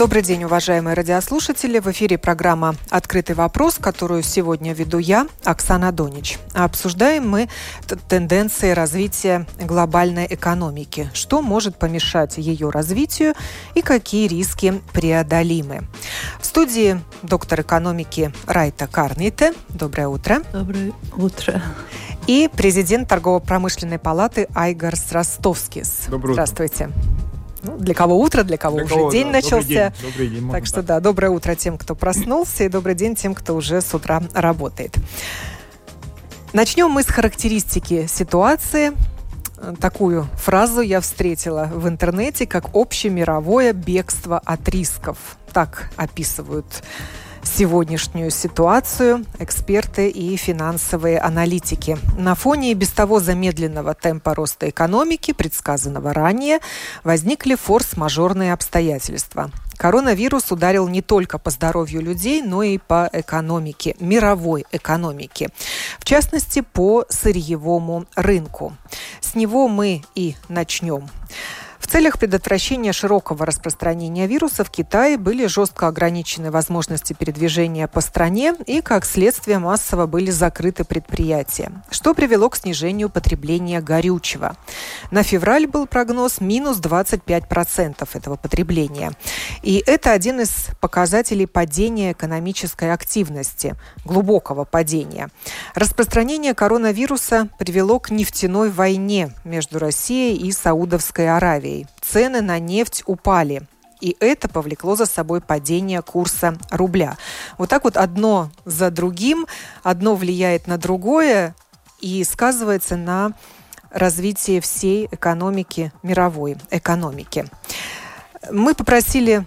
Добрый день, уважаемые радиослушатели. В эфире программа «Открытый вопрос», которую сегодня веду я, Оксана Донич. Обсуждаем мы тенденции развития глобальной экономики. Что может помешать ее развитию и какие риски преодолимы. В студии доктор экономики Райта Карните. Доброе утро. Доброе утро. И президент торгово-промышленной палаты Айгарс Ростовскис. Доброе Здравствуйте. Утро. Ну, для кого утро, для кого для уже кого, день да. начался. Добрый день, добрый день, так что да, доброе утро тем, кто проснулся, и добрый день тем, кто уже с утра работает. Начнем мы с характеристики ситуации. Такую фразу я встретила в интернете, как общемировое бегство от рисков. Так описывают сегодняшнюю ситуацию эксперты и финансовые аналитики. На фоне без того замедленного темпа роста экономики, предсказанного ранее, возникли форс-мажорные обстоятельства. Коронавирус ударил не только по здоровью людей, но и по экономике, мировой экономике. В частности, по сырьевому рынку. С него мы и начнем. Целях предотвращения широкого распространения вируса в Китае были жестко ограничены возможности передвижения по стране и, как следствие, массово были закрыты предприятия, что привело к снижению потребления горючего. На февраль был прогноз минус 25% этого потребления. И это один из показателей падения экономической активности, глубокого падения. Распространение коронавируса привело к нефтяной войне между Россией и Саудовской Аравией. Цены на нефть упали. И это повлекло за собой падение курса рубля. Вот так вот одно за другим, одно влияет на другое и сказывается на развитии всей экономики, мировой экономики. Мы попросили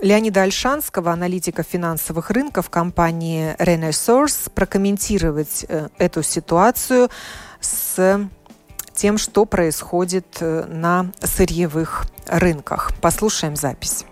Леонида Альшанского, аналитика финансовых рынков компании Renaissance, прокомментировать э, эту ситуацию с тем, что происходит э, на сырьевых рынках. Послушаем запись.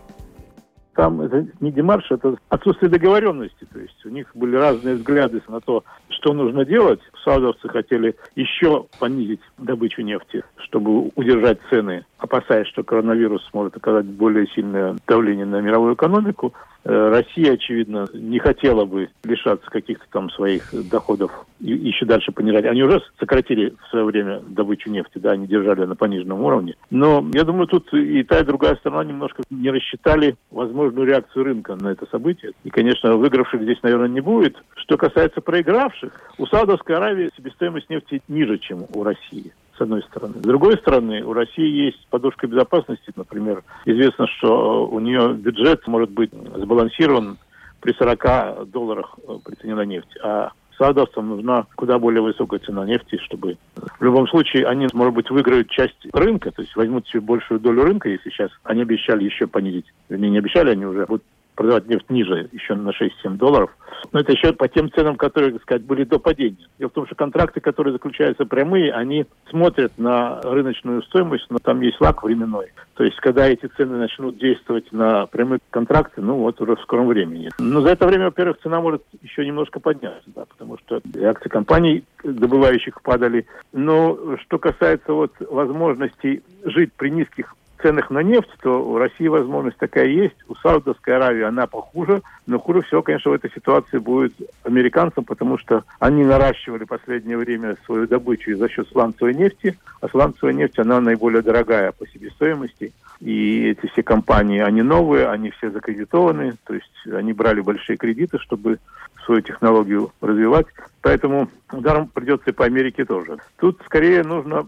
Там это не демарш, это отсутствие договоренности. То есть у них были разные взгляды на то, что нужно делать. Саудовцы хотели еще понизить добычу нефти, чтобы удержать цены, опасаясь, что коронавирус может оказать более сильное давление на мировую экономику. Э, Россия, очевидно, не хотела бы лишаться каких-то там своих доходов и еще дальше понижать. Они уже сократили в свое время добычу нефти, да, они держали на пониженном уровне. Но я думаю, тут и та, и другая сторона немножко не рассчитали возможную реакцию рынка на это событие. И, конечно, выигравших здесь, наверное, не будет. Что касается проигравших, у Саудовской Аравии себестоимость нефти ниже, чем у России одной стороны. С другой стороны, у России есть подушка безопасности, например. Известно, что у нее бюджет может быть сбалансирован при 40 долларах при цене на нефть, а саудовцам нужна куда более высокая цена нефти, чтобы в любом случае они, может быть, выиграют часть рынка, то есть возьмут себе большую долю рынка, если сейчас они обещали еще понизить. Вернее, не обещали, они уже будут продавать нефть ниже, еще на 6-7 долларов. Но это еще по тем ценам, которые, так сказать, были до падения. Дело в том, что контракты, которые заключаются прямые, они смотрят на рыночную стоимость, но там есть лак временной. То есть, когда эти цены начнут действовать на прямые контракты, ну вот уже в скором времени. Но за это время, во-первых, цена может еще немножко подняться, да, потому что акции компаний добывающих падали. Но что касается вот возможностей жить при низких ценах на нефть, то у России возможность такая есть. У Саудовской Аравии она похуже. Но хуже всего, конечно, в этой ситуации будет американцам, потому что они наращивали в последнее время свою добычу за счет сланцевой нефти. А сланцевая нефть, она наиболее дорогая по себестоимости. И эти все компании, они новые, они все закредитованы. То есть они брали большие кредиты, чтобы свою технологию развивать. Поэтому ударом придется и по Америке тоже. Тут скорее нужно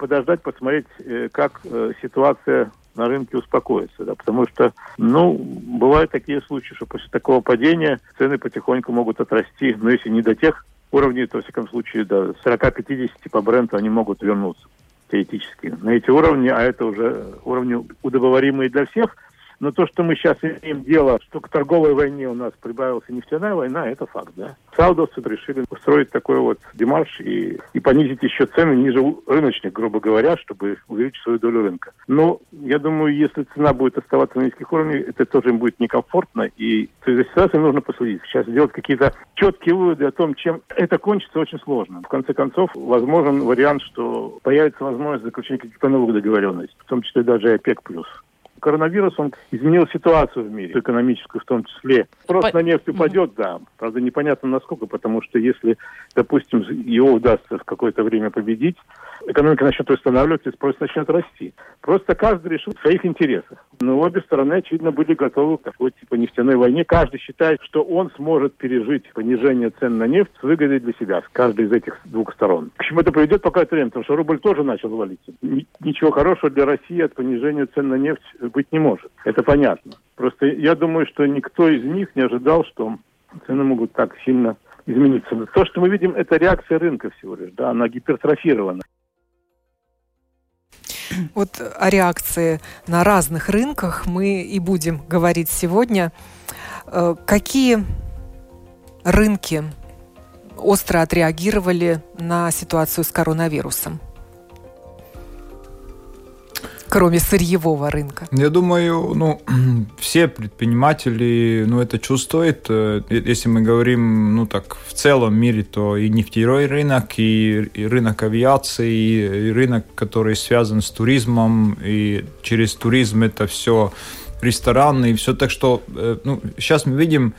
подождать, посмотреть, э, как э, ситуация на рынке успокоится, да, потому что, ну, бывают такие случаи, что после такого падения цены потихоньку могут отрасти, но если не до тех уровней, то, во всяком случае, до 40-50 по бренду они могут вернуться теоретически на эти уровни, а это уже уровни удобоваримые для всех. Но то, что мы сейчас имеем дело, что к торговой войне у нас прибавилась нефтяная война, это факт, да. Саудовцы решили устроить такой вот демарш и, и понизить еще цены ниже рыночных, грубо говоря, чтобы увеличить свою долю рынка. Но я думаю, если цена будет оставаться на низких уровнях, это тоже им будет некомфортно, и за ситуацией нужно последить. Сейчас делать какие-то четкие выводы о том, чем это кончится, очень сложно. В конце концов, возможен вариант, что появится возможность заключения каких-то новых договоренностей, в том числе даже ОПЕК+. Коронавирус, он изменил ситуацию в мире, экономическую в том числе. Просто По... на нефть упадет, да. Правда, непонятно насколько, потому что если, допустим, его удастся в какое-то время победить, экономика начнет восстанавливаться спрос начнет расти. Просто каждый решил в своих интересах. Но обе стороны, очевидно, были готовы к такой типа нефтяной войне. Каждый считает, что он сможет пережить понижение цен на нефть с выгодой для себя, каждой из этих двух сторон. К чему это приведет, пока это время, потому что рубль тоже начал валиться. Ничего хорошего для России от понижения цен на нефть быть не может. Это понятно. Просто я думаю, что никто из них не ожидал, что цены могут так сильно измениться. То, что мы видим, это реакция рынка всего лишь, да, она гипертрофирована. Вот о реакции на разных рынках мы и будем говорить сегодня. Э, какие рынки остро отреагировали на ситуацию с коронавирусом? Кроме сырьевого рынка? Я думаю, ну, все предприниматели, ну, это чувствуют. Э, если мы говорим, ну, так, в целом мире, то и нефтяной рынок, и, и рынок авиации, и рынок, который связан с туризмом, и через туризм это все рестораны, и все. Так что, э, ну, сейчас мы видим,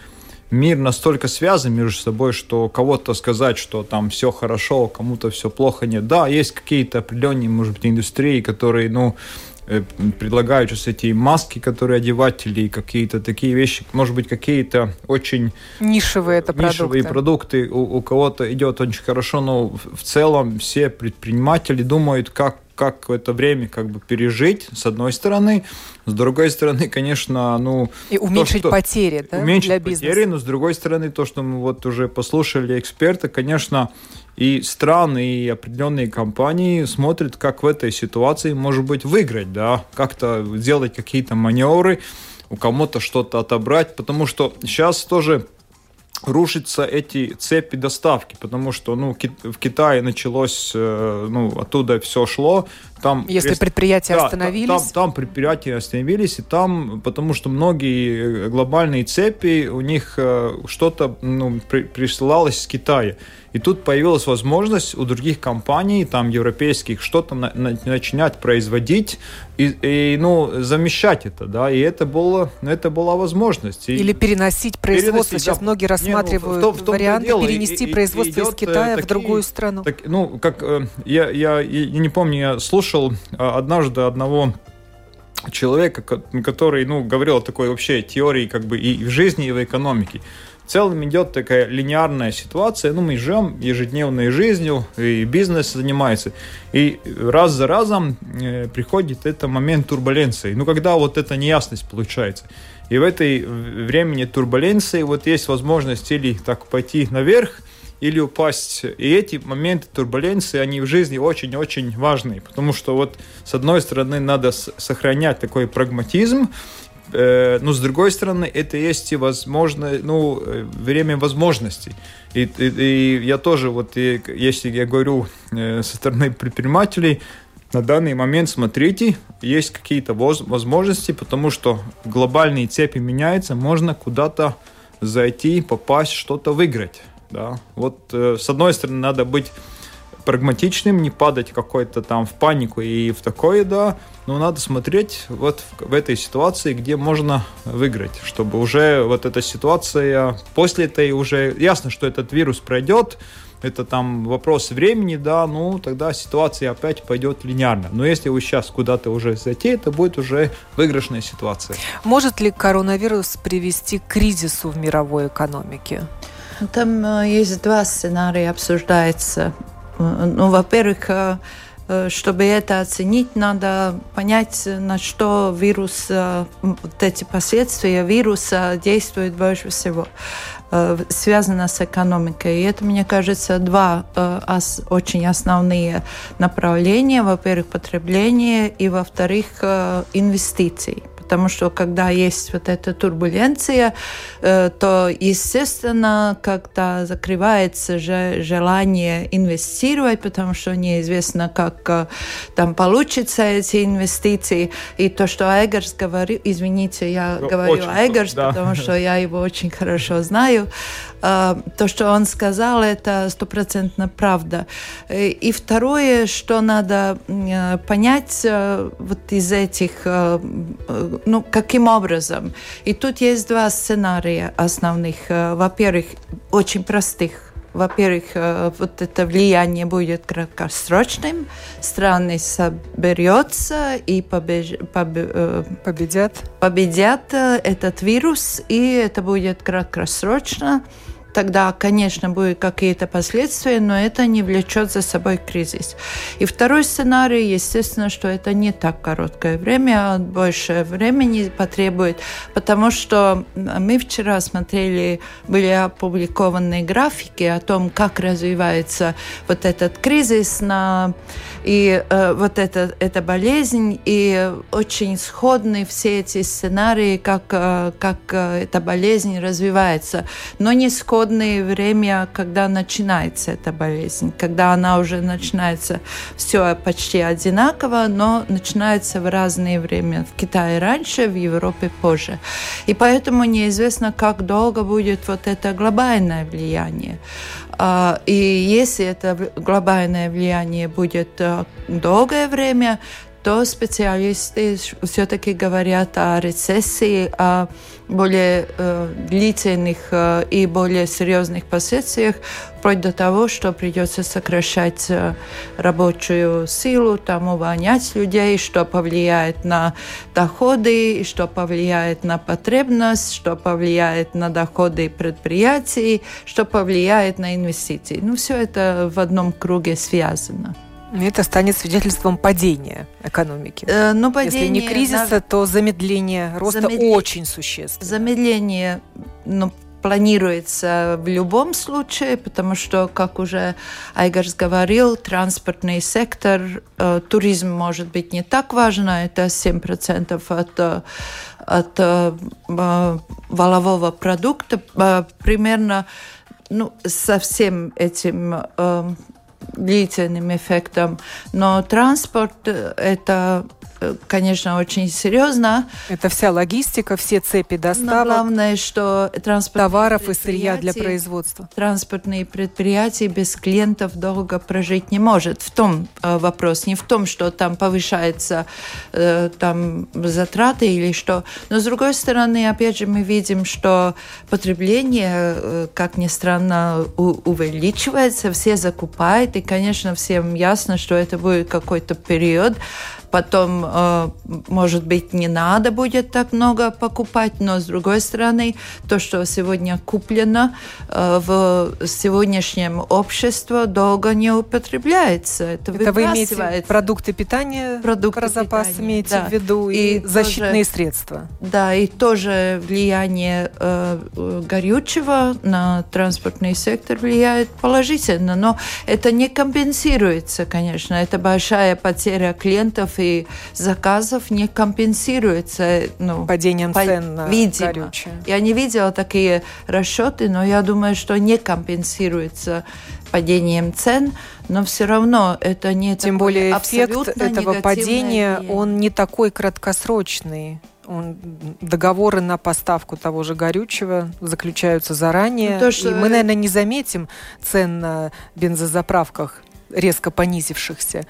мир настолько связан между собой, что кого-то сказать, что там все хорошо, кому-то все плохо, нет. Да, есть какие-то определенные, может быть, индустрии, которые, ну, э, предлагают сейчас эти маски, которые одевать, или какие-то такие вещи, может быть, какие-то очень... Нишевые это нишевые продукты. продукты у, у кого-то идет очень хорошо, но в целом все предприниматели думают, как как это время как бы пережить, с одной стороны. С другой стороны, конечно, ну... И уменьшить то, что, потери, да, уменьшить для бизнеса. потери, но с другой стороны, то, что мы вот уже послушали эксперта, конечно, и страны, и определенные компании смотрят, как в этой ситуации, может быть, выиграть, да, как-то сделать какие-то маневры, у кого-то что-то отобрать, потому что сейчас тоже рушатся эти цепи доставки, потому что ну, в Китае началось, э, ну, оттуда все шло. Там, Если предприятия да, остановились? Там, там предприятия остановились, и там, потому что многие глобальные цепи, у них э, что-то ну, при, присылалось с Китая. И тут появилась возможность у других компаний, там, европейских, что-то на, на, начинать производить и, и, ну, замещать это, да, и это, было, это была возможность. И Или переносить производство. Сейчас да, многие рассматривают не, ну, в, в варианты дело. перенести и, производство и, из Китая такие, в другую страну. Так, ну, как э, я, я, я не помню, я слушал а, однажды одного человека, который, ну, говорил о такой вообще теории как бы и в жизни, и в экономике целом идет такая линейная ситуация. Ну, мы живем ежедневной жизнью, и бизнес занимается. И раз за разом э, приходит это момент турбуленции. Ну, когда вот эта неясность получается. И в этой времени турбуленции вот есть возможность или так пойти наверх, или упасть. И эти моменты турбуленции, они в жизни очень-очень важны, потому что вот с одной стороны надо сохранять такой прагматизм, но с другой стороны, это есть и возможно, ну, э, время возможностей. И, и, и я тоже, вот, и, если я говорю э, со стороны предпринимателей, на данный момент, смотрите, есть какие-то возможности, потому что глобальные цепи меняются, можно куда-то зайти, попасть, что-то выиграть. Да? Вот с одной стороны, надо быть прагматичным, не падать какой-то там в панику и в такое, да, но надо смотреть вот в, в этой ситуации, где можно выиграть, чтобы уже вот эта ситуация, после этой уже ясно, что этот вирус пройдет, это там вопрос времени, да, ну тогда ситуация опять пойдет линейно. Но если вы сейчас куда-то уже зайти, это будет уже выигрышная ситуация. Может ли коронавирус привести к кризису в мировой экономике? Там э, есть два сценария, обсуждается. Ну, во-первых, э, э, чтобы это оценить, надо понять, на что вирус, э, вот эти последствия вируса действуют больше всего связано с экономикой. И это, мне кажется, два очень основные направления. Во-первых, потребление, и во-вторых, инвестиции потому что когда есть вот эта турбуленция, то, естественно, когда закрывается же желание инвестировать, потому что неизвестно, как там получится эти инвестиции. И то, что Айгарс говорил, извините, я ну, говорю Айгарс, да. потому что я его очень хорошо знаю, то, что он сказал, это стопроцентно правда. И второе, что надо понять вот из этих, ну, каким образом. И тут есть два сценария основных. Во-первых, очень простых во-первых, вот это влияние будет краткосрочным, страны соберется и побеж... поб... победят. победят этот вирус, и это будет краткосрочно тогда, конечно, будут какие-то последствия, но это не влечет за собой кризис. И второй сценарий, естественно, что это не так короткое время, а больше времени потребует, потому что мы вчера смотрели, были опубликованы графики о том, как развивается вот этот кризис на и э, вот это, эта болезнь, и очень сходны все эти сценарии, как, э, как э, эта болезнь развивается. Но не сходное время, когда начинается эта болезнь, когда она уже начинается все почти одинаково, но начинается в разное время. В Китае раньше, в Европе позже. И поэтому неизвестно, как долго будет вот это глобальное влияние. А, и если это глобальное влияние будет э, долгое время, то специалисты все-таки говорят о рецессии, о более э, длительных э, и более серьезных последствиях, вплоть до того, что придется сокращать э, рабочую силу, там увольнять людей, что повлияет на доходы, что повлияет на потребность, что повлияет на доходы предприятий, что повлияет на инвестиции. Ну, все это в одном круге связано. Это станет свидетельством падения экономики. Э, но падение, Если не кризиса, на... то замедление роста Замедле... очень существенно. Замедление ну, планируется в любом случае, потому что, как уже Айгарс говорил, транспортный сектор, э, туризм может быть не так важен, а это 7% от, э, от э, валового продукта. Э, примерно ну, со всем этим э, длительным эффектом. Но транспорт э, – это конечно, очень серьезно. Это вся логистика, все цепи доставок. Но главное, что транспорт товаров и сырья для производства. Транспортные предприятия без клиентов долго прожить не может. В том э, вопрос, не в том, что там повышается э, там затраты или что. Но с другой стороны, опять же, мы видим, что потребление, э, как ни странно, увеличивается, все закупают, и, конечно, всем ясно, что это будет какой-то период, потом, э, может быть, не надо будет так много покупать, но с другой стороны, то, что сегодня куплено э, в сегодняшнем обществе, долго не употребляется. Это, Это вы имеете продукты питания, продукты про запас питания, имеете да. в виду, и, и защитные тоже, средства. Да, и тоже влияние э, горючего на транспортный сектор влияет положительно, но это не компенсируется, конечно. Это большая потеря клиентов и заказов не компенсируется ну, падением по, цен на видимо. горючее. Я не видела такие расчеты, но я думаю, что не компенсируется падением цен, но все равно это не Тем более эффект этого падения, влияние. он не такой краткосрочный. Он, договоры на поставку того же горючего заключаются заранее. Ну, то, что... И мы, наверное, не заметим цен на бензозаправках резко понизившихся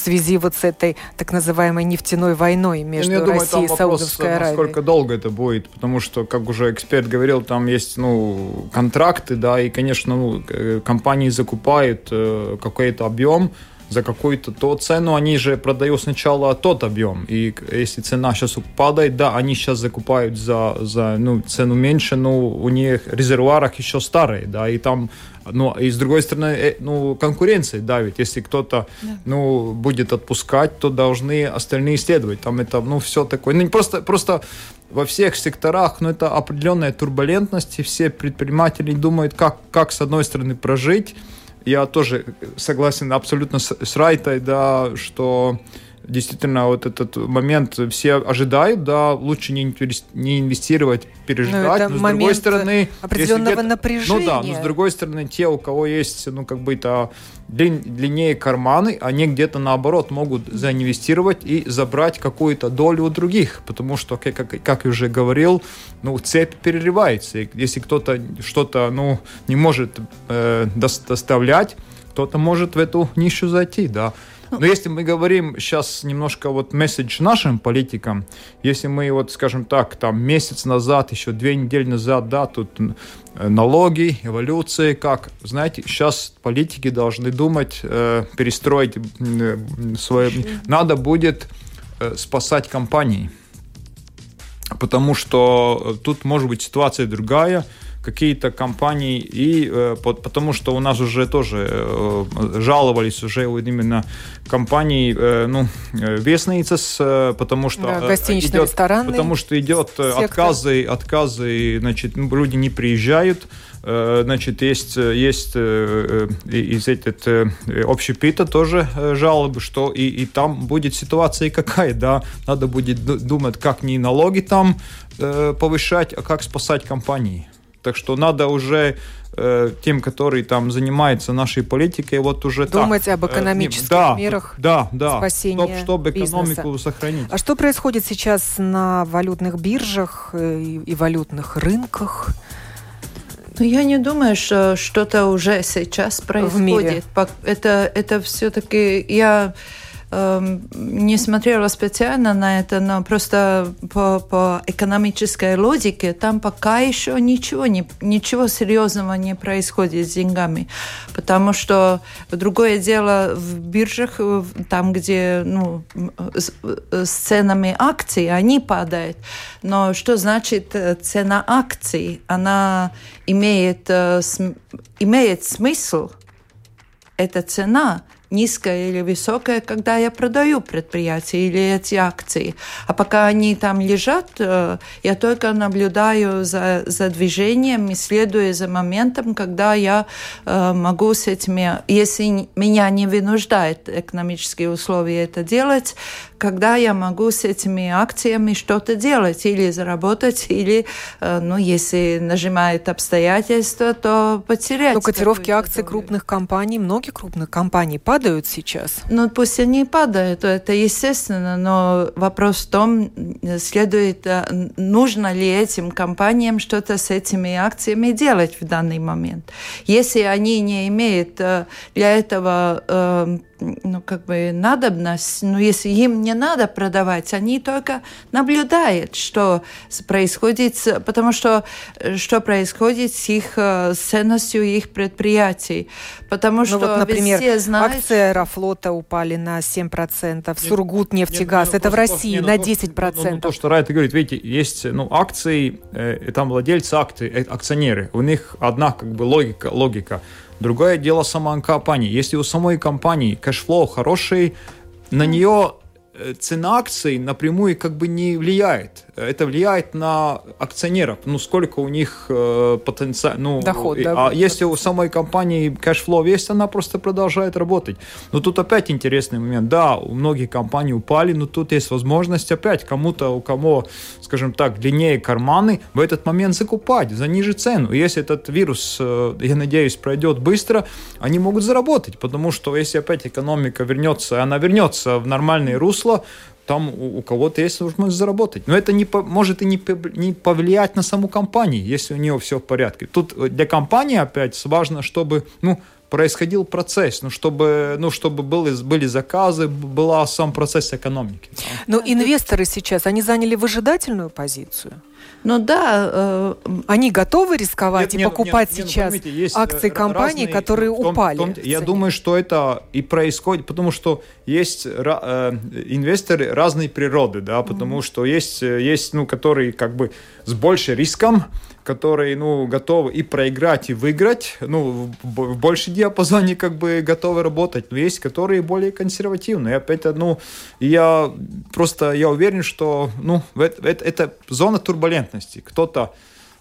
в связи вот с этой так называемой нефтяной войной ну, между ну, думаю, Россией и Саудовской Аравией. Насколько долго это будет, потому что, как уже эксперт говорил, там есть ну, контракты, да, и, конечно, ну, э, компании закупают э, какой-то объем, за какую-то то цену, они же продают сначала тот объем. И если цена сейчас падает, да, они сейчас закупают за, за ну, цену меньше, но у них резервуарах еще старые, да, и там ну, и с другой стороны, э, ну, конкуренция давит. Если кто-то, да. ну, будет отпускать, то должны остальные следовать. Там это, ну, все такое. Ну, не просто, просто во всех секторах, ну, это определенная турбулентность, и все предприниматели думают, как, как с одной стороны прожить. Я тоже согласен абсолютно с, с Райтой, да, что действительно вот этот момент все ожидают, да, лучше не, не инвестировать, переждать, но, но с другой стороны... определенного напряжения. Ну да, но с другой стороны, те, у кого есть, ну, как бы это длин, длиннее карманы, они где-то наоборот могут заинвестировать и забрать какую-то долю у других, потому что, как, как, как я уже говорил, ну, цепь перерывается. И если кто-то что-то, ну, не может э, доставлять, кто-то может в эту нишу зайти, да. Но если мы говорим сейчас немножко вот месседж нашим политикам, если мы вот, скажем так, там месяц назад, еще две недели назад, да, тут э, налоги, эволюции, как, знаете, сейчас политики должны думать, э, перестроить э, свое... Надо будет э, спасать компании, потому что тут может быть ситуация другая, какие-то компании, и э, потому что у нас уже тоже э, жаловались уже вот именно компании, э, ну, Вестницес, потому что да, гостиничные, идет, потому что идет сектор. отказы, отказы, значит, ну, люди не приезжают, значит, есть, есть из этот общепита тоже жалобы, что и, и там будет ситуация какая, да, надо будет думать, как не налоги там повышать, а как спасать компании. Так что надо уже э, тем, которые там занимаются нашей политикой, вот уже думать так, об э, экономических э, да, мерах да, да, спасения чтоб, чтобы экономику бизнеса. сохранить. А что происходит сейчас на валютных биржах э, и, и валютных рынках? Ну, я не думаю, что что-то уже сейчас происходит. Это, это все-таки я не смотрела специально на это, но просто по, по экономической логике там пока еще ничего, не, ничего серьезного не происходит с деньгами. Потому что другое дело в биржах, там, где ну, с, с ценами акций, они падают. Но что значит э, цена акций? Она имеет, э, имеет смысл, эта цена – низкая или высокая, когда я продаю предприятие или эти акции. А пока они там лежат, э, я только наблюдаю за, за движением, исследуя за моментом, когда я э, могу с этими, если меня не вынуждает экономические условия это делать, когда я могу с этими акциями что-то делать, или заработать, или, э, ну, если нажимает обстоятельства, то потерять. Но котировки акций крупных компаний, многих крупных компаний падают сейчас. Ну, пусть они падают, это естественно, но вопрос в том, следует, э, нужно ли этим компаниям что-то с этими акциями делать в данный момент. Если они не имеют э, для этого ну, как бы надобность, но если им не надо продавать, они только наблюдают, что происходит, потому что что происходит с их с ценностью их предприятий. Потому ну, что вот, например, все знают... акции Аэрофлота упали на 7%, Сургут, нефтегаз, нет, это в России нет, на 10%. Ну, ну, то, что Райта говорит, видите, есть ну, акции, э, там владельцы акций, э, акционеры, у них одна как бы логика, логика – Другое дело сама компания. Если у самой компании cash flow хороший, на нее э, цена акций напрямую как бы не влияет это влияет на акционеров. Ну, сколько у них э, потенциал... Ну, Доход, и, да. А если у самой компании cash flow есть, она просто продолжает работать. Но тут опять интересный момент. Да, у многих компаний упали, но тут есть возможность опять кому-то, у кого, скажем так, длиннее карманы, в этот момент закупать за ниже цену. И если этот вирус, э, я надеюсь, пройдет быстро, они могут заработать, потому что если опять экономика вернется, она вернется в нормальное русло, там у, у кого-то есть возможность заработать. Но это не может и не, не повлиять на саму компанию, если у нее все в порядке. Тут э, для компании опять важно, чтобы ну, происходил процесс, ну, чтобы, ну, чтобы были, были заказы, был сам процесс экономики. Но инвесторы сейчас, они заняли выжидательную позицию? Ну да, э, они готовы рисковать нет, и нет, покупать нет, сейчас нет, поймите, акции компаний, разные, которые том, упали. Том, я думаю, что это и происходит, потому что есть э, инвесторы разной природы, да, потому mm-hmm. что есть, э, есть, ну, которые как бы с большим риском, которые, ну, готовы и проиграть, и выиграть, ну, в, большей диапазоне как бы готовы работать, но есть, которые более консервативные. И опять, ну, я просто, я уверен, что, ну, это, это, это зона турбулентности. Кто-то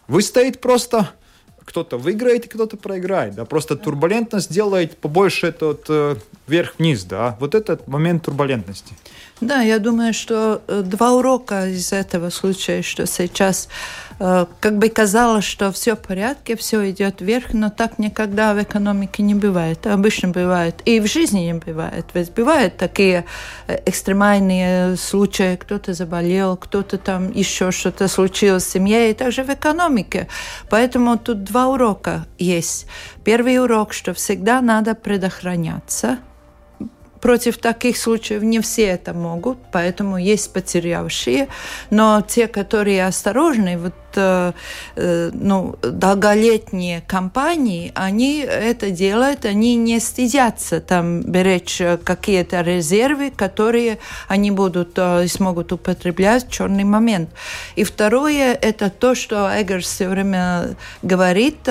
выстоит просто, кто-то выиграет и кто-то проиграет, да, просто турбулентность делает побольше этот э, вверх-вниз, да, вот этот момент турбулентности. Да, я думаю, что э, два урока из этого случая, что сейчас э, как бы казалось, что все в порядке, все идет вверх, но так никогда в экономике не бывает. Обычно бывает. И в жизни не бывает. Ведь бывают такие э, экстремальные случаи, кто-то заболел, кто-то там еще что-то случилось в семье, и также в экономике. Поэтому тут два урока есть. Первый урок, что всегда надо предохраняться – против таких случаев не все это могут, поэтому есть потерявшие, но те, которые осторожны, вот э, э, ну, долголетние компании, они это делают, они не стыдятся там беречь какие-то резервы, которые они будут э, смогут употреблять в черный момент. И второе, это то, что Эггер все время говорит,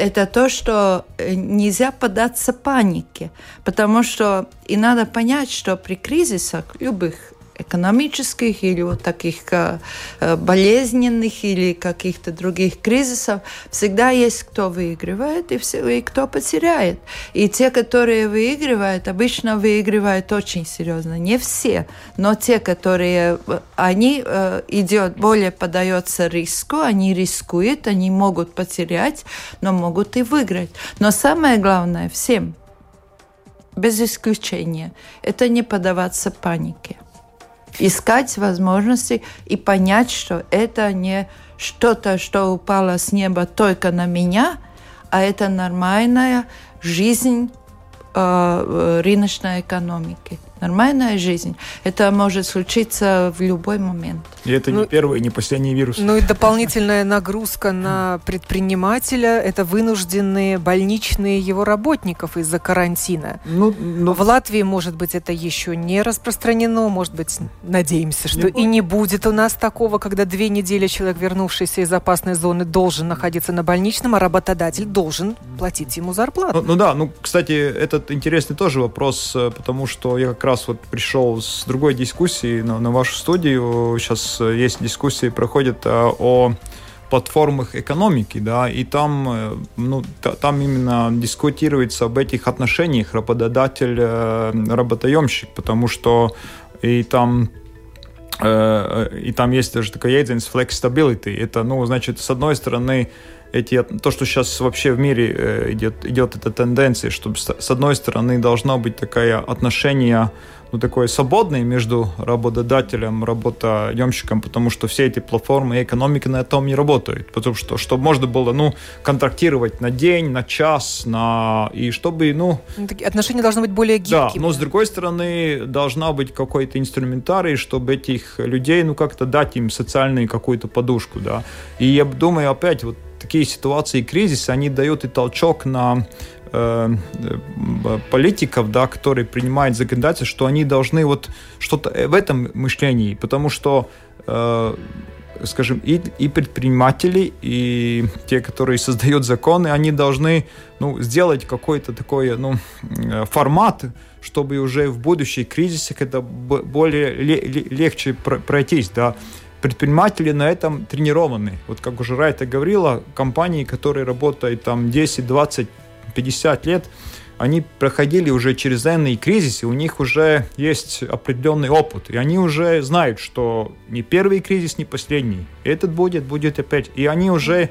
это то, что э, нельзя поддаться панике, потому что и надо понять, что при кризисах любых экономических или вот таких э, э, болезненных или каких-то других кризисов, всегда есть кто выигрывает и, все, и кто потеряет. И те, которые выигрывают, обычно выигрывают очень серьезно. Не все, но те, которые, э, они идет, более подается риску, они рискуют, они могут потерять, но могут и выиграть. Но самое главное всем, без исключения, это не поддаваться панике искать возможности и понять, что это не что-то, что упало с неба только на меня, а это нормальная жизнь э, рыночной экономики нормальная жизнь. Это может случиться в любой момент. И это ну, не первый, не последний вирус. Ну и дополнительная нагрузка на предпринимателя – это вынужденные больничные его работников из-за карантина. Ну, ну, в Латвии, может быть, это еще не распространено, может быть, надеемся, что не и не будет у нас такого, когда две недели человек, вернувшийся из опасной зоны, должен находиться на больничном, а работодатель должен платить ему зарплату. Ну, ну да, ну, кстати, этот интересный тоже вопрос, э, потому что я как раз раз вот пришел с другой дискуссии на, на вашу студию. Сейчас э, есть дискуссии, проходят э, о платформах экономики, да, и там, э, ну, там именно дискутируется об этих отношениях работодатель-работоемщик, потому что и там и там есть даже такая единица flexibility. Это, ну, значит, с одной стороны, эти, то, что сейчас вообще в мире идет, идет эта тенденция, чтобы с одной стороны должно быть такое отношение ну, такое свободное между работодателем, работоемщиком, потому что все эти платформы и экономика на этом не работают. Потому что, чтобы можно было, ну, контрактировать на день, на час, на... и чтобы, ну... ну отношения должны быть более гибкими. Да, но с другой стороны, должна быть какой-то инструментарий, чтобы этих людей, ну, как-то дать им социальную какую-то подушку, да. И я думаю, опять, вот такие ситуации кризиса, они дают и толчок на э, политиков, да, которые принимают законодательство, что они должны вот что-то в этом мышлении, потому что э, скажем, и, и предприниматели, и те, которые создают законы, они должны ну, сделать какой-то такой ну, э, формат, чтобы уже в будущих кризисах это более легче пройтись, да, предприниматели на этом тренированы. Вот как уже Райта говорила, компании, которые работают там 10, 20, 50 лет, они проходили уже через данный кризис, и у них уже есть определенный опыт. И они уже знают, что не первый кризис, не последний. Этот будет, будет опять. И они уже,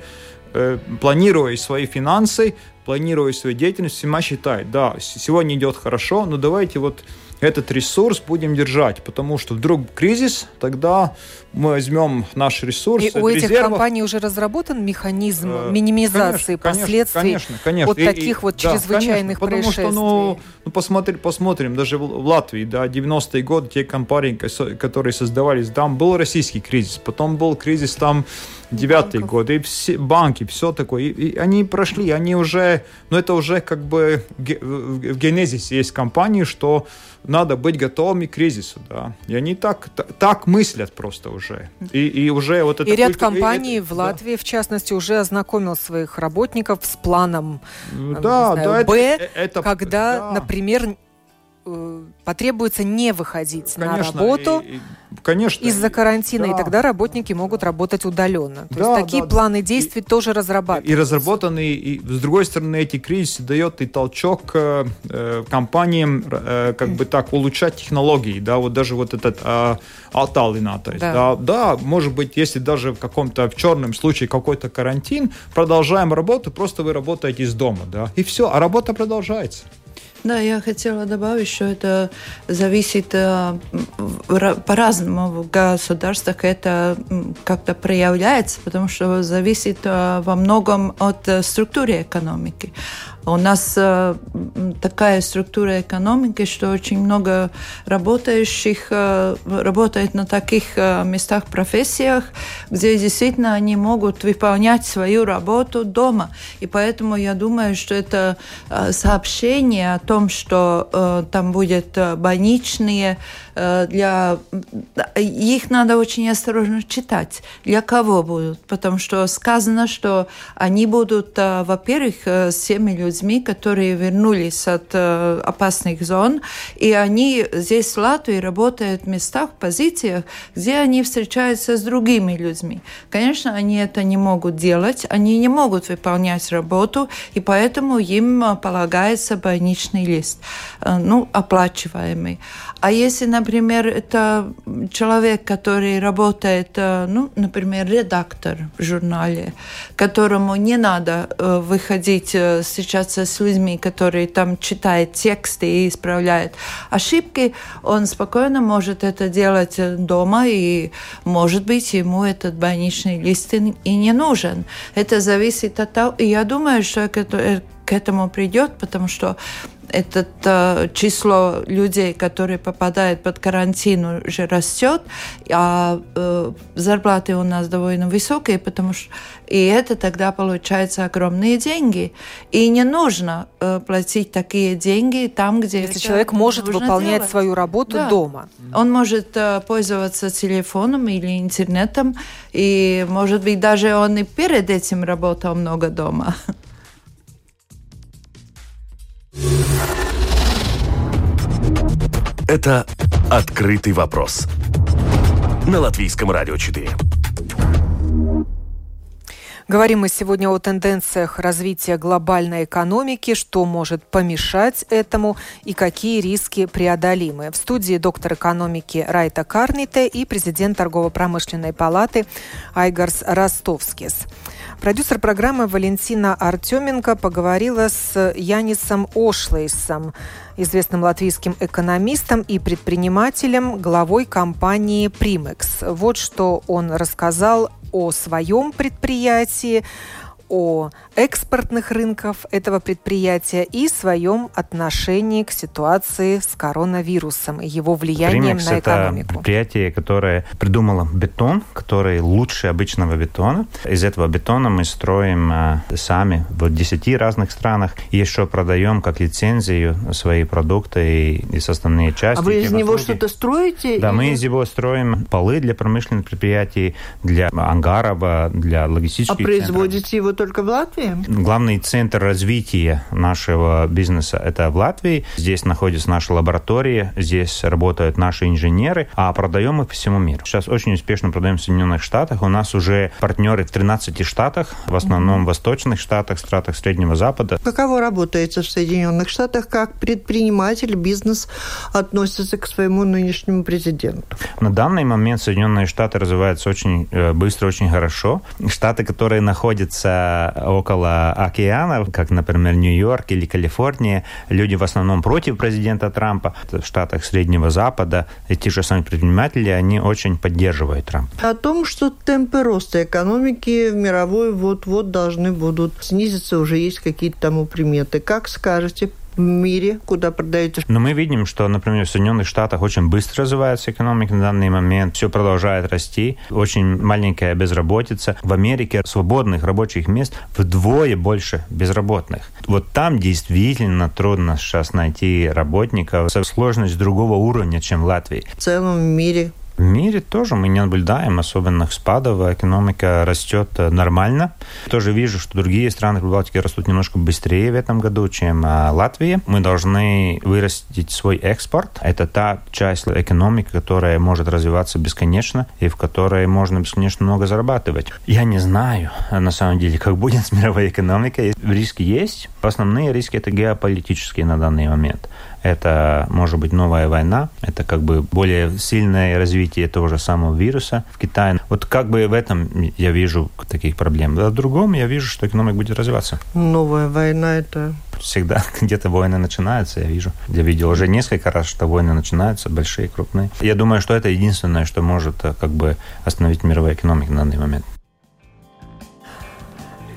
э, планируя свои финансы, планируя свою деятельность, всема считают, да, сегодня идет хорошо, но давайте вот этот ресурс будем держать, потому что вдруг кризис, тогда мы возьмем наш ресурс. И у этих резервов. компаний уже разработан механизм э, минимизации конечно, последствий конечно, конечно. от и, таких и, вот да, чрезвычайных конечно, происшествий. Потому что, ну, ну посмотри, посмотрим, даже в, в Латвии, да, 90-е годы, те компании, которые создавались, там был российский кризис, потом был кризис там девятые годы, и все, банки, все такое, и, и они прошли, они уже, ну это уже как бы в, в генезисе есть компании, что надо быть готовыми к кризису, да. И они так, так мыслят просто уже. И, и уже вот это... И ряд компаний и, в Латвии, да. в частности, уже ознакомил своих работников с планом да, знаю, да, Б, это, это, когда, да. например, э, потребуется не выходить конечно, на работу и, конечно, из-за карантина, да. и тогда работники могут работать удаленно. То да, есть такие да, планы действий и, тоже разрабатываются. И разработаны, и с другой стороны, эти кризисы дают и толчок э, э, компаниям э, как бы так улучшать технологии, да, вот даже вот этот э, Алталина, то есть, да. да, да, может быть, если даже в каком-то в черном случае какой-то карантин, продолжаем работу, просто вы работаете из дома, да, и все, а работа продолжается. Да, я хотела добавить, что это зависит э, по-разному в государствах это как-то проявляется, потому что зависит э, во многом от э, структуры экономики. У нас э, такая структура экономики, что очень много работающих э, работает на таких э, местах, профессиях, где действительно они могут выполнять свою работу дома. И поэтому я думаю, что это сообщение о том, что там будет больничные для... Их надо очень осторожно читать. Для кого будут? Потому что сказано, что они будут, э, во-первых, э, с теми людьми, которые вернулись от опасных зон, и они здесь в Латвии работают в местах, позициях, где они встречаются с другими людьми. Конечно, они это не могут делать, они не могут выполнять работу, и поэтому им полагается больничный лист, ну, оплачиваемый. А если, например, это человек, который работает, э, ну, например, редактор в журнале, которому не надо э, выходить, э, встречаться с людьми, которые там читают тексты и исправляют ошибки, он спокойно может это делать дома, и, может быть, ему этот больничный лист и не нужен. Это зависит от того, и я думаю, что к этому придет, потому что это э, число людей, которые попадают под карантин, уже растет, а э, зарплаты у нас довольно высокие, потому что и это тогда получается огромные деньги. И не нужно э, платить такие деньги там, где Если человек может выполнять делать. свою работу да. дома. Он может пользоваться телефоном или интернетом, и, может быть, даже он и перед этим работал много дома. Это «Открытый вопрос» на Латвийском радио 4. Говорим мы сегодня о тенденциях развития глобальной экономики, что может помешать этому и какие риски преодолимы. В студии доктор экономики Райта Карните и президент торгово-промышленной палаты Айгарс Ростовскис. Продюсер программы Валентина Артеменко поговорила с Янисом Ошлейсом, известным латвийским экономистом и предпринимателем, главой компании «Примекс». Вот что он рассказал о своем предприятии, о экспортных рынках этого предприятия и своем отношении к ситуации с коронавирусом и его влиянием Primex на экономику. это предприятие, которое придумало бетон, который лучше обычного бетона. Из этого бетона мы строим э, сами в 10 разных странах. И еще продаем как лицензию свои продукты и, и составные части. А вы из него что-то строите? Да, или... мы из него строим полы для промышленных предприятий, для ангаров, для логистических А производите его только в Латвии? Главный центр развития нашего бизнеса – это в Латвии. Здесь находится наша лаборатория, здесь работают наши инженеры, а продаем мы по всему миру. Сейчас очень успешно продаем в Соединенных Штатах. У нас уже партнеры в 13 штатах, в основном в восточных штатах, штатах Среднего Запада. Каково работается в Соединенных Штатах, как предприниматель, бизнес относится к своему нынешнему президенту? На данный момент Соединенные Штаты развиваются очень э, быстро, очень хорошо. Штаты, которые находятся около океана, как, например, Нью-Йорк или Калифорния, люди в основном против президента Трампа. В штатах Среднего Запада эти же самые предприниматели, они очень поддерживают Трампа. О том, что темпы роста экономики мировой вот-вот должны будут снизиться, уже есть какие-то тому приметы. Как скажете, мире, куда продаются. Но мы видим, что, например, в Соединенных Штатах очень быстро развивается экономика на данный момент, все продолжает расти, очень маленькая безработица. В Америке свободных рабочих мест вдвое больше безработных. Вот там действительно трудно сейчас найти работников со сложность другого уровня, чем в Латвии. В целом в мире В мире тоже мы не наблюдаем особенных спадов, экономика растет нормально. Тоже вижу, что другие страны Прибалтики растут немножко быстрее в этом году, чем Латвия. Мы должны вырастить свой экспорт. Это та часть экономики, которая может развиваться бесконечно и в которой можно бесконечно много зарабатывать. Я не знаю, на самом деле, как будет с мировой экономикой. Риски есть. Основные риски это геополитические на данный момент это может быть новая война, это как бы более сильное развитие того же самого вируса в Китае. Вот как бы в этом я вижу таких проблем. А в другом я вижу, что экономика будет развиваться. Новая война это всегда где-то войны начинаются, я вижу. Я видел уже несколько раз, что войны начинаются, большие, крупные. Я думаю, что это единственное, что может э, как бы остановить мировую экономику на данный момент.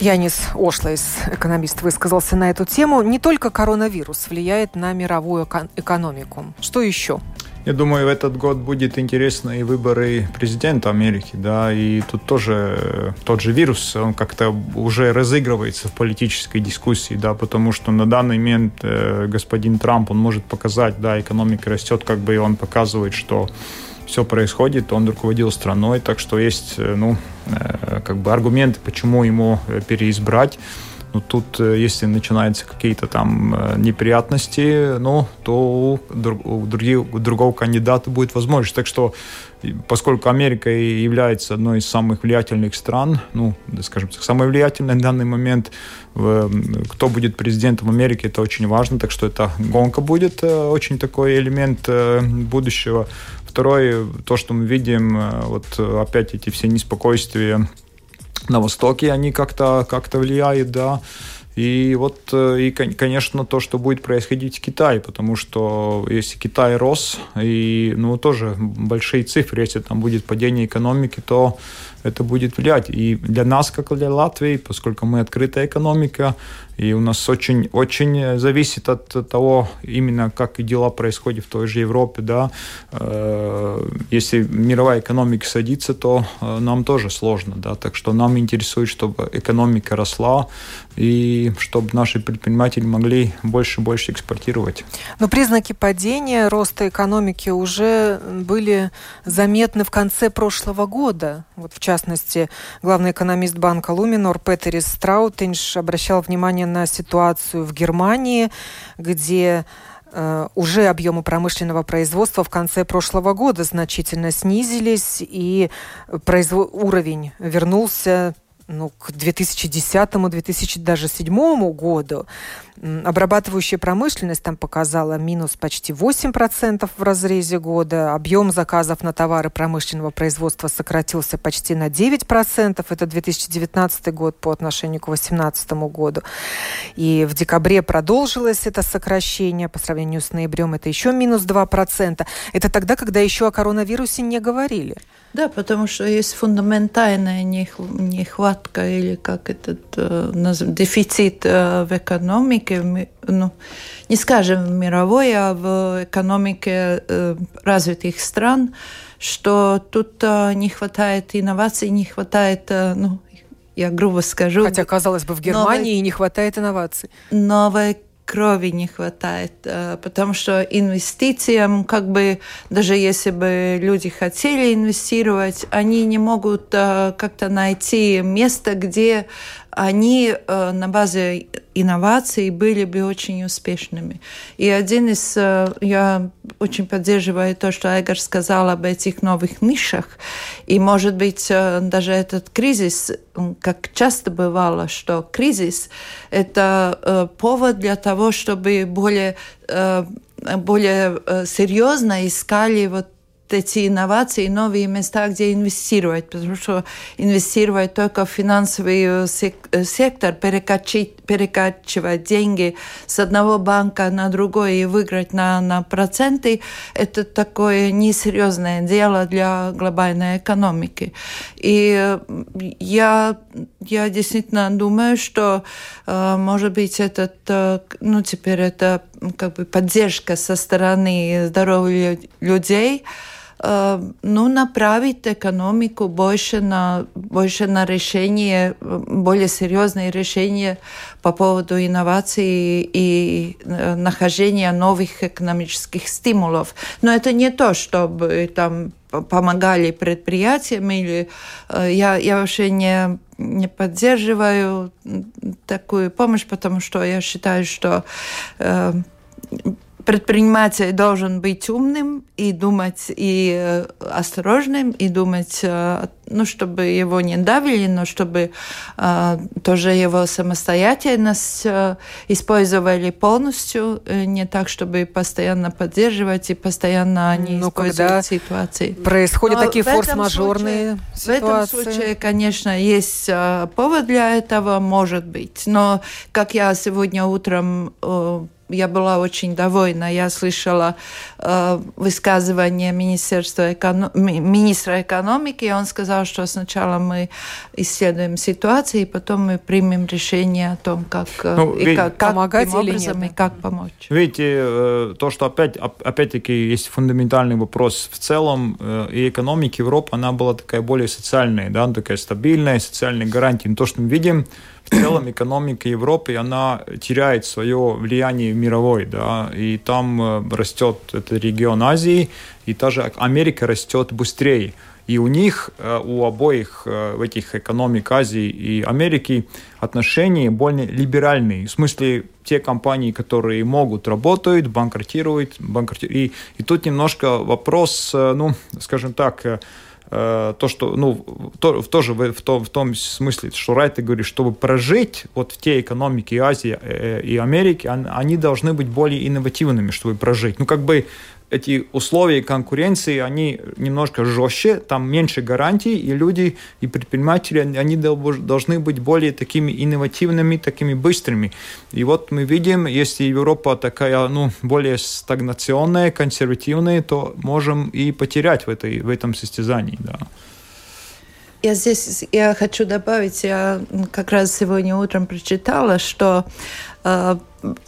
Янис Ошлейс, экономист, высказался на эту тему. Не только коронавирус влияет на мировую экономику. Что еще? Я думаю, в этот год будет интересно и выборы президента Америки, да, и тут тоже э, тот же вирус, он как-то уже разыгрывается в политической дискуссии, да, потому что на данный момент э, господин Трамп, он может показать, да, экономика растет, как бы и он показывает, что все происходит, он руководил страной, так что есть, э, ну, э, как бы аргументы, почему ему э, переизбрать. Ну, тут, если начинаются какие-то там неприятности, ну, то у, других, у другого кандидата будет возможность. Так что, поскольку Америка является одной из самых влиятельных стран, ну, скажем так, самой влиятельной на данный момент, кто будет президентом Америки, это очень важно. Так что эта гонка будет очень такой элемент будущего. Второе, то, что мы видим, э, вот опять эти все неспокойствия на Востоке, они как-то как влияют, да. И вот, э, и, конечно, то, что будет происходить в Китае, потому что если Китай рос, и, ну, тоже большие цифры, если там будет падение экономики, то это будет влиять. И для нас, как для Латвии, поскольку мы открытая экономика, и у нас очень, очень зависит от того, именно как и дела происходят в той же Европе, да. Э, если мировая экономика садится, то э, нам тоже сложно, да. Так что нам интересует, чтобы экономика росла и чтобы наши предприниматели могли больше и больше экспортировать. Но признаки падения роста экономики уже были заметны в конце прошлого года. Вот в частности, главный экономист банка Луминор Петерис Страутинш обращал внимание на ситуацию в Германии, где э, уже объемы промышленного производства в конце прошлого года значительно снизились, и производ... уровень вернулся ну, к 2010-2007 году обрабатывающая промышленность там показала минус почти 8% в разрезе года. Объем заказов на товары промышленного производства сократился почти на 9%. Это 2019 год по отношению к 2018 году. И в декабре продолжилось это сокращение. По сравнению с ноябрем это еще минус 2%. Это тогда, когда еще о коронавирусе не говорили. Да, потому что есть фундаментальная нехватка или как этот э, дефицит э, в экономике, ну, не скажем в мировой, а в экономике э, развитых стран, что тут не хватает инноваций, не хватает, ну, я грубо скажу. Хотя, казалось бы, в Германии новой, не хватает инноваций. Новой крови не хватает, э, потому что инвестициям, как бы, даже если бы люди хотели инвестировать, они не могут э, как-то найти место, где они э, на базе инноваций были бы очень успешными. И один из, э, я очень поддерживаю то, что Айгар сказал об этих новых нишах. И, может быть, э, даже этот кризис, как часто бывало, что кризис – это повод для того, чтобы более более серьезно искали вот эти инновации, новые места, где инвестировать, потому что инвестировать только в финансовый э, э, сектор, перекачивать, перекачивать деньги с одного банка на другой и выиграть на, на проценты, это такое несерьезное дело для глобальной экономики. И э, я, я действительно думаю, что, может быть, этот, ну, теперь это как бы поддержка со стороны здоровых людей, ну, направить экономику больше на, больше на решение, более серьезные решения по поводу инноваций и нахождения новых экономических стимулов. Но это не то, чтобы там помогали предприятиям или я, я вообще не не поддерживаю такую помощь, потому что я считаю, что э, предприниматель должен быть умным и думать и э, осторожным, и думать, э, ну, чтобы его не давили, но чтобы э, тоже его самостоятельность э, использовали полностью, не так, чтобы постоянно поддерживать и постоянно ну, использовать ситуации. Происходят но такие форс-мажорные ситуации. В этом случае, конечно, есть повод для этого, может быть. Но, как я сегодня утром э, я была очень довольна. Я слышала э, высказывание Министерства эконом... министра экономики, и он сказал, что сначала мы исследуем ситуацию, и потом мы примем решение о том, как, э, ну, и как, как помогать образом нет. и как помочь. Видите, э, то, что опять, опять-таки есть фундаментальный вопрос в целом, э, и экономика Европы, она была такая более социальная, да, такая стабильная, социальная гарантия. Но то, что мы видим, в целом экономика Европы, она теряет свое влияние мировой, да, и там э, растет этот регион Азии, и даже Америка растет быстрее. И у них, э, у обоих э, этих экономик Азии и Америки отношения более либеральные. В смысле, те компании, которые могут, работают, банкротируют. банкротируют. И, и тут немножко вопрос, ну, скажем так, Э, то, что, ну, то, в, тоже в, в, том, в том смысле, что Райт говорит, чтобы прожить вот в те экономики Азии э, и Америки, они должны быть более инновативными, чтобы прожить. Ну, как бы эти условия конкуренции, они немножко жестче, там меньше гарантий, и люди, и предприниматели, они должны быть более такими инновативными, такими быстрыми. И вот мы видим, если Европа такая, ну, более стагнационная, консервативная, то можем и потерять в, этой, в этом состязании, да. Я здесь я хочу добавить, я как раз сегодня утром прочитала, что э,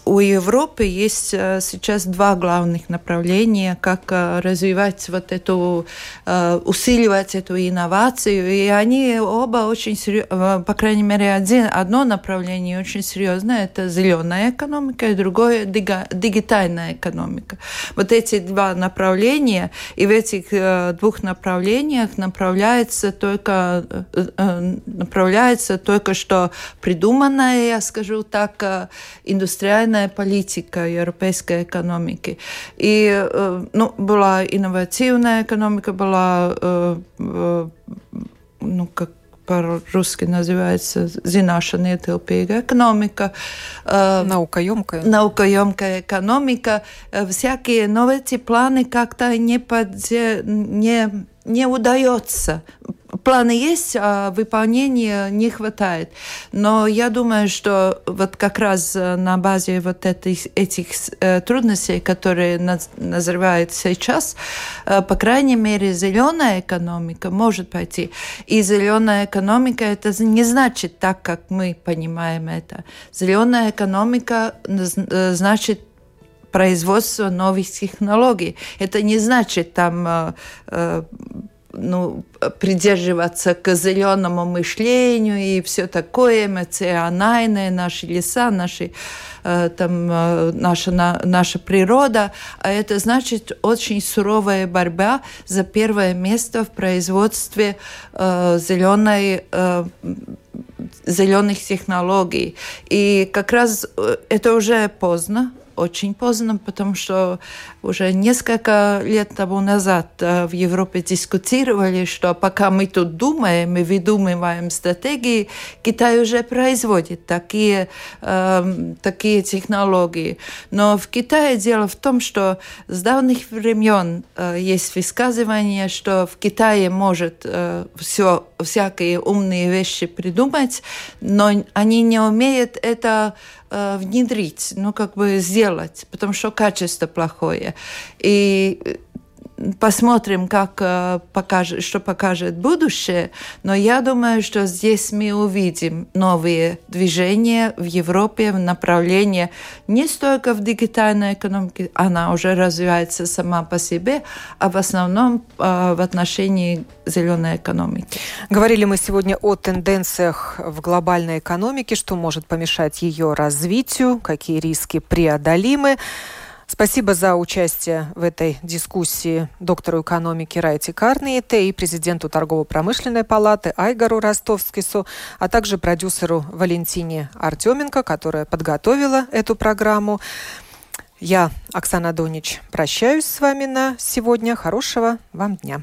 у Европы есть э, сейчас два главных направления, как э, развивать вот эту, э, усиливать эту инновацию, и они оба очень по крайней мере, один, одно направление очень серьезное, это зеленая экономика, и другое дигитальная экономика. Вот эти два направления, и в этих двух направлениях направляется только, направляется только что придуманная, я скажу так, индустрия индустриальная политика европейской экономики. И э, ну, была инновативная экономика, была, э, э, ну, как по-русски называется зināšana ietilpīga ekonomika. Наукоемкая. Наукоемкая экономика. Всякие, но эти планы как-то не, подзе, не, не удается планы есть, а выполнения не хватает. Но я думаю, что вот как раз э, на базе вот этих, этих э, трудностей, которые назревают сейчас, э, по крайней мере, зеленая экономика может пойти. И зеленая экономика это не значит так, как мы понимаем это. Зеленая экономика значит производство новых технологий. Это не значит там ну, придерживаться к зеленому мышлению и все такое эмоциональное, наши леса, наши, э, там, э, наша, наша природа. А это значит очень суровая борьба за первое место в производстве э, зеленой зеленых технологий. И как раз это уже поздно, очень поздно, потому что уже несколько лет тому назад э, в Европе дискутировали, что пока мы тут думаем и выдумываем стратегии, Китай уже производит такие, э, такие технологии. Но в Китае дело в том, что с давних времен э, есть высказывание, что в Китае может э, все, всякие умные вещи придумать, но они не умеют это э, внедрить, ну как бы сделать, потому что качество плохое. И посмотрим, как э, покажет, что покажет будущее. Но я думаю, что здесь мы увидим новые движения в Европе в направлении не столько в дигитальной экономике, она уже развивается сама по себе, а в основном э, в отношении зеленой экономики. Говорили мы сегодня о тенденциях в глобальной экономике, что может помешать ее развитию, какие риски преодолимы. Спасибо за участие в этой дискуссии доктору экономики Райте Карниете и президенту торгово-промышленной палаты Айгару Ростовскису, а также продюсеру Валентине Артеменко, которая подготовила эту программу. Я, Оксана Донич, прощаюсь с вами на сегодня. Хорошего вам дня.